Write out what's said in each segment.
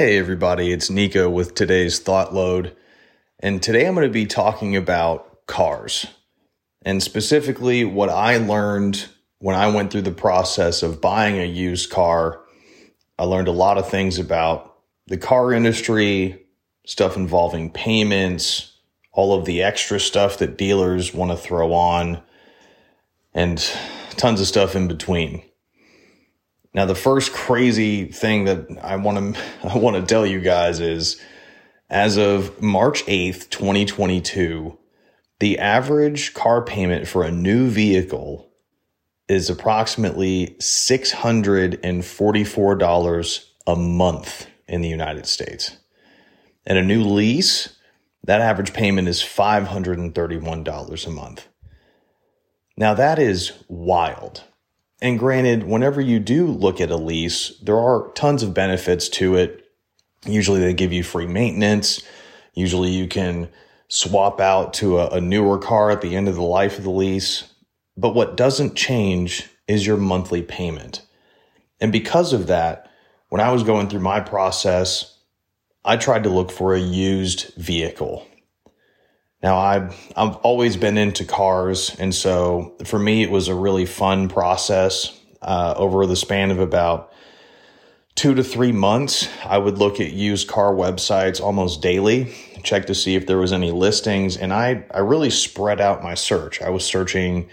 Hey, everybody, it's Nico with today's Thought Load. And today I'm going to be talking about cars and specifically what I learned when I went through the process of buying a used car. I learned a lot of things about the car industry, stuff involving payments, all of the extra stuff that dealers want to throw on, and tons of stuff in between. Now, the first crazy thing that I want to I want to tell you guys is, as of March eighth, twenty twenty two, the average car payment for a new vehicle is approximately six hundred and forty four dollars a month in the United States, and a new lease that average payment is five hundred and thirty one dollars a month. Now that is wild and granted, whenever you do look at a lease, there are tons of benefits to it. Usually they give you free maintenance. Usually you can swap out to a, a, newer car at the end of the life of the lease. But what doesn't change is your monthly payment. And because of that, when I was going through my process, I tried to look for a used vehicle. Now I've, I've always been into cars. And so for me, it was a really fun process. Uh, over the span of about two to three months, I would look at used car websites almost daily, check to see if there was any listings. And I, I really spread out my search. I was searching,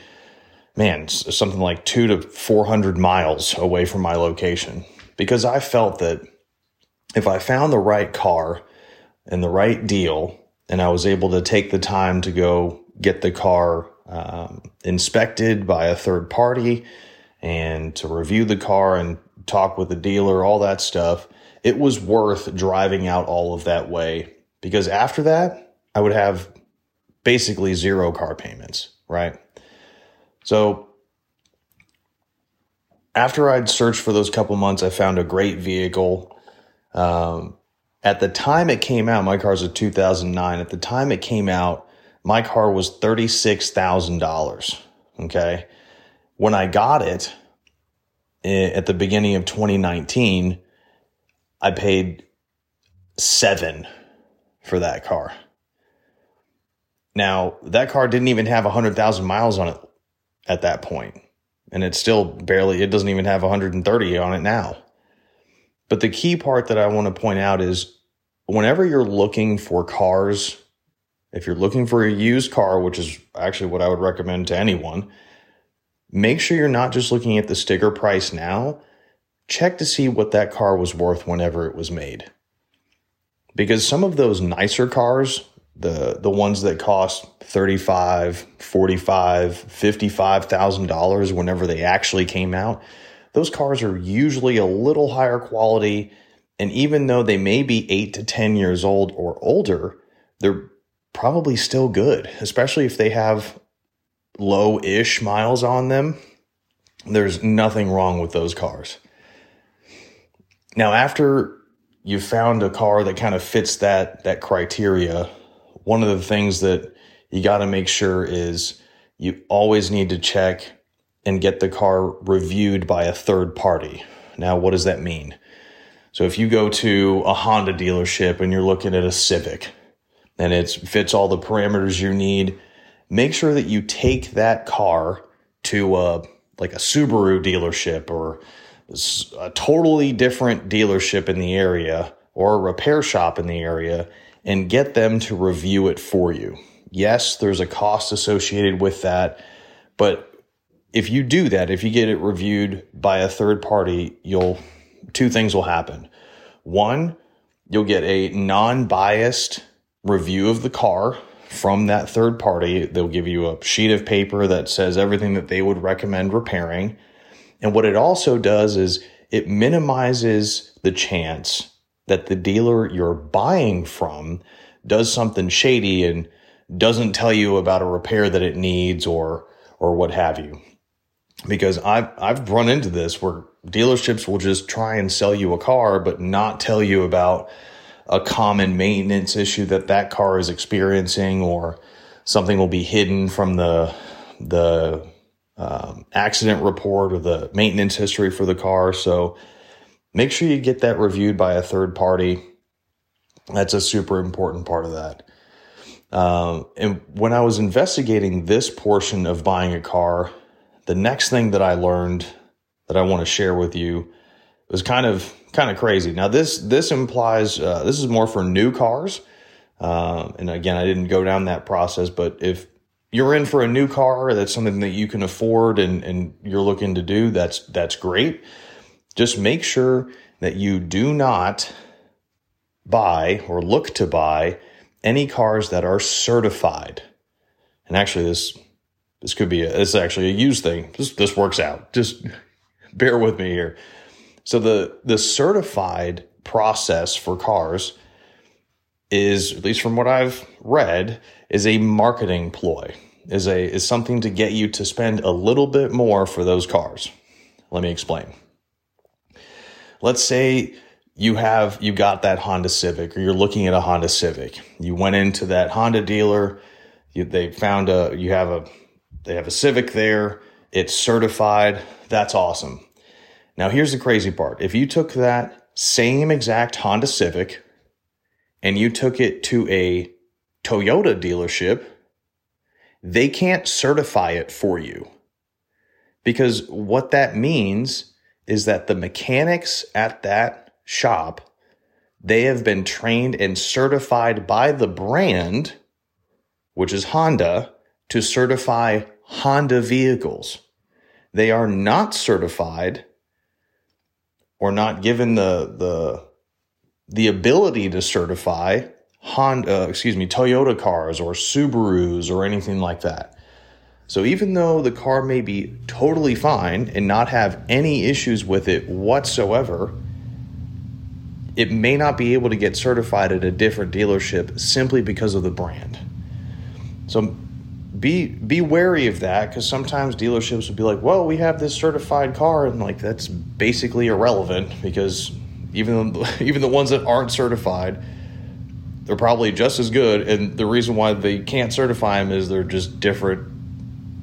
man, something like two to 400 miles away from my location because I felt that if I found the right car and the right deal, and I was able to take the time to go get the car um, inspected by a third party and to review the car and talk with the dealer, all that stuff. It was worth driving out all of that way because after that, I would have basically zero car payments, right? So after I'd searched for those couple months, I found a great vehicle. Um, at the time it came out, my car's a 2009. At the time it came out, my car was $36,000. Okay. When I got it eh, at the beginning of 2019, I paid seven for that car. Now, that car didn't even have 100,000 miles on it at that point, And it's still barely, it doesn't even have 130 on it now. But the key part that I want to point out is whenever you're looking for cars, if you're looking for a used car, which is actually what I would recommend to anyone, make sure you're not just looking at the sticker price now. Check to see what that car was worth whenever it was made. Because some of those nicer cars, the the ones that cost 35, 45, 55,000 dollars whenever they actually came out, those cars are usually a little higher quality. And even though they may be eight to 10 years old or older, they're probably still good, especially if they have low ish miles on them. There's nothing wrong with those cars. Now, after you've found a car that kind of fits that, that criteria, one of the things that you got to make sure is you always need to check and get the car reviewed by a third party. Now, what does that mean? So if you go to a Honda dealership and you're looking at a Civic and it fits all the parameters you need, make sure that you take that car to a like a Subaru dealership or a totally different dealership in the area or a repair shop in the area and get them to review it for you. Yes, there's a cost associated with that, but if you do that, if you get it reviewed by a third party, you'll two things will happen. One, you'll get a non-biased review of the car from that third party. They'll give you a sheet of paper that says everything that they would recommend repairing. And what it also does is it minimizes the chance that the dealer you're buying from does something shady and doesn't tell you about a repair that it needs or or what have you because I've I've run into this where dealerships will just try and sell you a car, but not tell you about a common maintenance issue that that car is experiencing, or something will be hidden from the the um, accident report or the maintenance history for the car. So make sure you get that reviewed by a third party. That's a super important part of that. Um, and when I was investigating this portion of buying a car, the next thing that I learned that I want to share with you was kind of kind of crazy. Now this this implies uh, this is more for new cars, um, and again I didn't go down that process. But if you're in for a new car, that's something that you can afford and and you're looking to do. That's that's great. Just make sure that you do not buy or look to buy any cars that are certified. And actually, this this could be a, this is actually a used thing. This this works out. Just bear with me here. So the the certified process for cars is, at least from what I've read, is a marketing ploy. Is a is something to get you to spend a little bit more for those cars. Let me explain. Let's say you have you got that Honda Civic or you're looking at a Honda Civic. You went into that Honda dealer, you, they found a you have a they have a Civic there, it's certified. That's awesome. Now here's the crazy part. If you took that same exact Honda Civic and you took it to a Toyota dealership, they can't certify it for you. Because what that means is that the mechanics at that shop, they have been trained and certified by the brand, which is Honda, to certify Honda vehicles. They are not certified or not given the the the ability to certify Honda, uh, excuse me, Toyota cars or Subarus or anything like that. So even though the car may be totally fine and not have any issues with it whatsoever, it may not be able to get certified at a different dealership simply because of the brand. So be be wary of that because sometimes dealerships will be like, "Well, we have this certified car," and like that's basically irrelevant because even even the ones that aren't certified, they're probably just as good. And the reason why they can't certify them is they're just different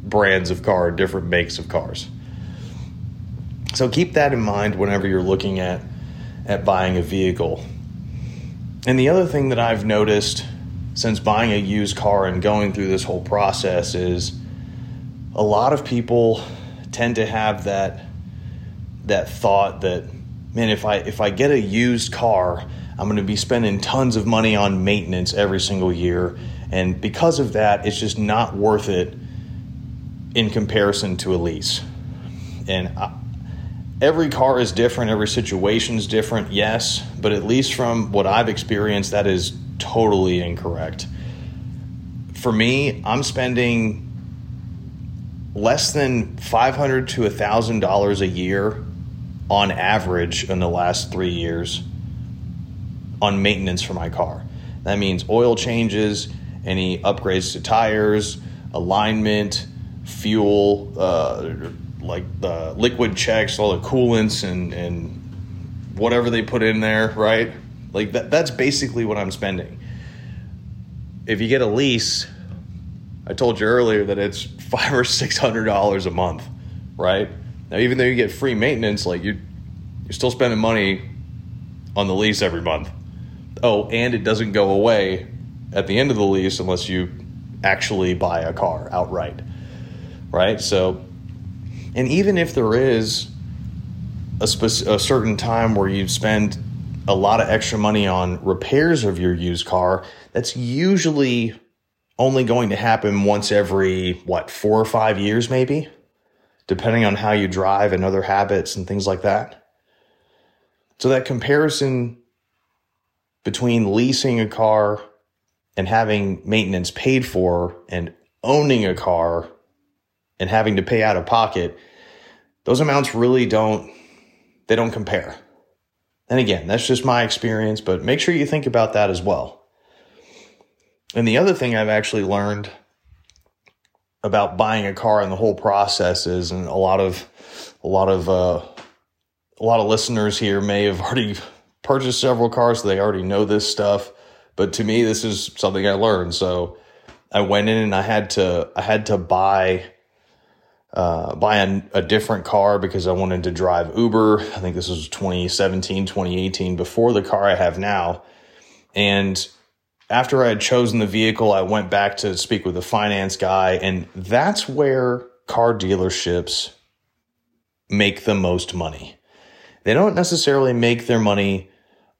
brands of car, different makes of cars. So keep that in mind whenever you're looking at at buying a vehicle. And the other thing that I've noticed since buying a used car and going through this whole process is a lot of people tend to have that that thought that man if I if I get a used car I'm going to be spending tons of money on maintenance every single year and because of that it's just not worth it in comparison to a lease. And I, every car is different, every situation is different, yes, but at least from what I've experienced, that is totally incorrect. For me, I'm spending less than 500 to $1,000 a year on average in the last three years on maintenance for my car. That means oil changes, any upgrades to tires, alignment, fuel, uh, like the liquid checks, all the coolants and and whatever they put in there, right? Like that that's basically what I'm spending. If you get a lease, I told you earlier that it's five or six hundred dollars a month, right? Now even though you get free maintenance, like you you're still spending money on the lease every month. Oh, and it doesn't go away at the end of the lease unless you actually buy a car outright. Right? So and even if there is a, a certain time where you spend a lot of extra money on repairs of your used car, that's usually only going to happen once every, what, four or five years, maybe, depending on how you drive and other habits and things like that. So that comparison between leasing a car and having maintenance paid for and owning a car and having to pay out of pocket, those amounts really don't they don't compare. And again, that's just my experience, but make sure you think about that as well. And the other thing I've actually learned about buying a car and the whole process is, and a lot of a lot of uh, a lot of listeners here may have already purchased several cars, so they already know this stuff. But to me, this is something I learned. So I went in and I had to I had to buy uh, buy a, a, different car because I wanted to drive Uber. I think this was 2017, 2018, before the car I have now. And after I had chosen the vehicle, I went back to speak with the finance guy. And that's where car dealerships make the most money. They don't necessarily make their money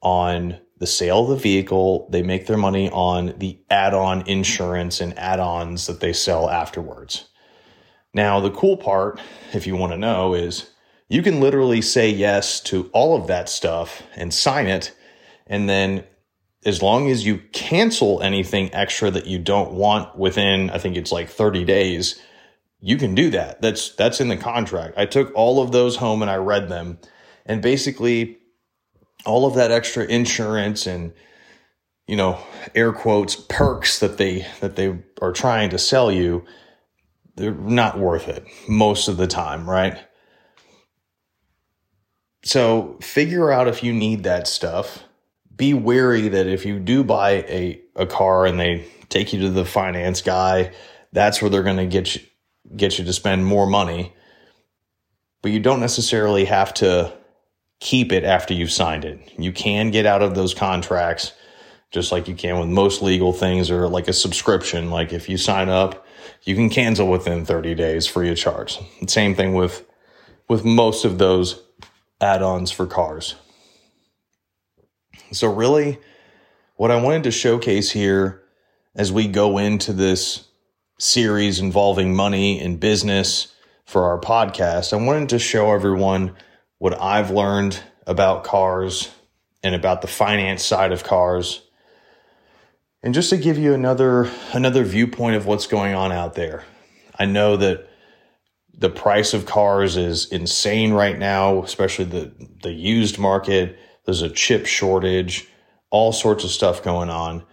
on the sale of the vehicle, they make their money on the add on insurance and add ons that they sell afterwards. Now, the cool part, if you want to know, is you can literally say yes to all of that stuff and sign it. And then, as long as you cancel anything extra that you don't want within, I think it's like 30 days, you can do that. That's that's in the contract. I took all of those home and I read them. And basically, all of that extra insurance and you know air quotes perks that they that they are trying to sell you they're not worth it most of the time right? So figure out if you need that stuff. Be wary that if you do buy a, a car and they take you to the finance guy that's where they're going to get you get you to spend more money. But you don't necessarily have to keep it after you've signed it. You can get out of those contracts just like you can with most legal things or like a subscription. Like if you sign up, you can cancel within 30 days free of charge. Same thing with with most of those add-ons for cars. So really what I wanted to showcase here as we go into this series involving money and business for our podcast, I wanted to show everyone what I've learned about cars and about the finance side of cars. And just to give you another another viewpoint of what's going on out there. I know that the price of cars is insane right now, especially the the used market. There's a chip shortage, all sorts of stuff going on.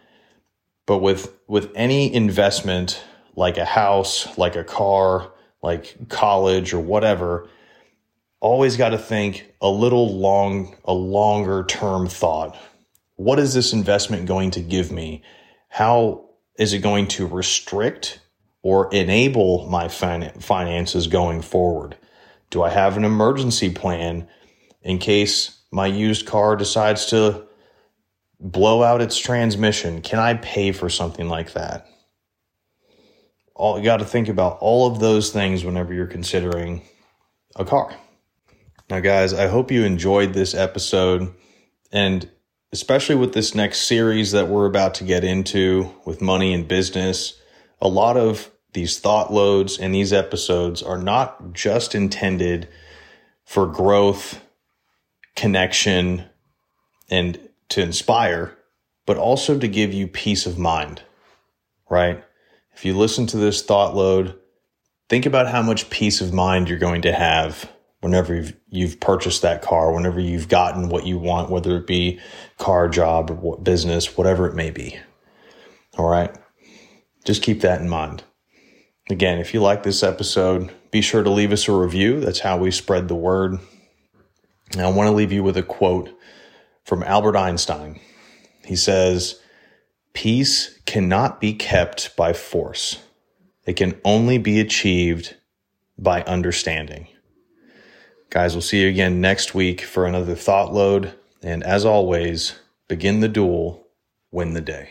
But with with any investment like a house, like a car, like college or whatever, always got to think a little long, a longer term thought. What is this investment going to give me? How is it going to restrict or enable my fin- finances going forward? Do I have an emergency plan in case my used car decides to blow out its transmission? Can I pay for something like that? All you got to think about all of those things whenever you're considering a car. Now, guys, I hope you enjoyed this episode and especially with this next series that we're about to get into with money and business. A lot of these thought loads and these episodes are not just intended for growth, connection, and to inspire, but also to give you peace of mind, right? If you listen to this thought load, think about how much peace of mind you're going to have whenever you've, you've purchased that car, whenever you've gotten what you want, whether it be car, job, or business, whatever it may be. All right. Just keep that in mind. Again, if you like this episode, be sure to leave us a review. That's how we spread the word. And I want to leave you with a quote from Albert Einstein. He says, Peace cannot be kept by force. It can only be achieved by understanding. Guys, we'll see you again next week for another thought load. And as always, begin the duel, win the day.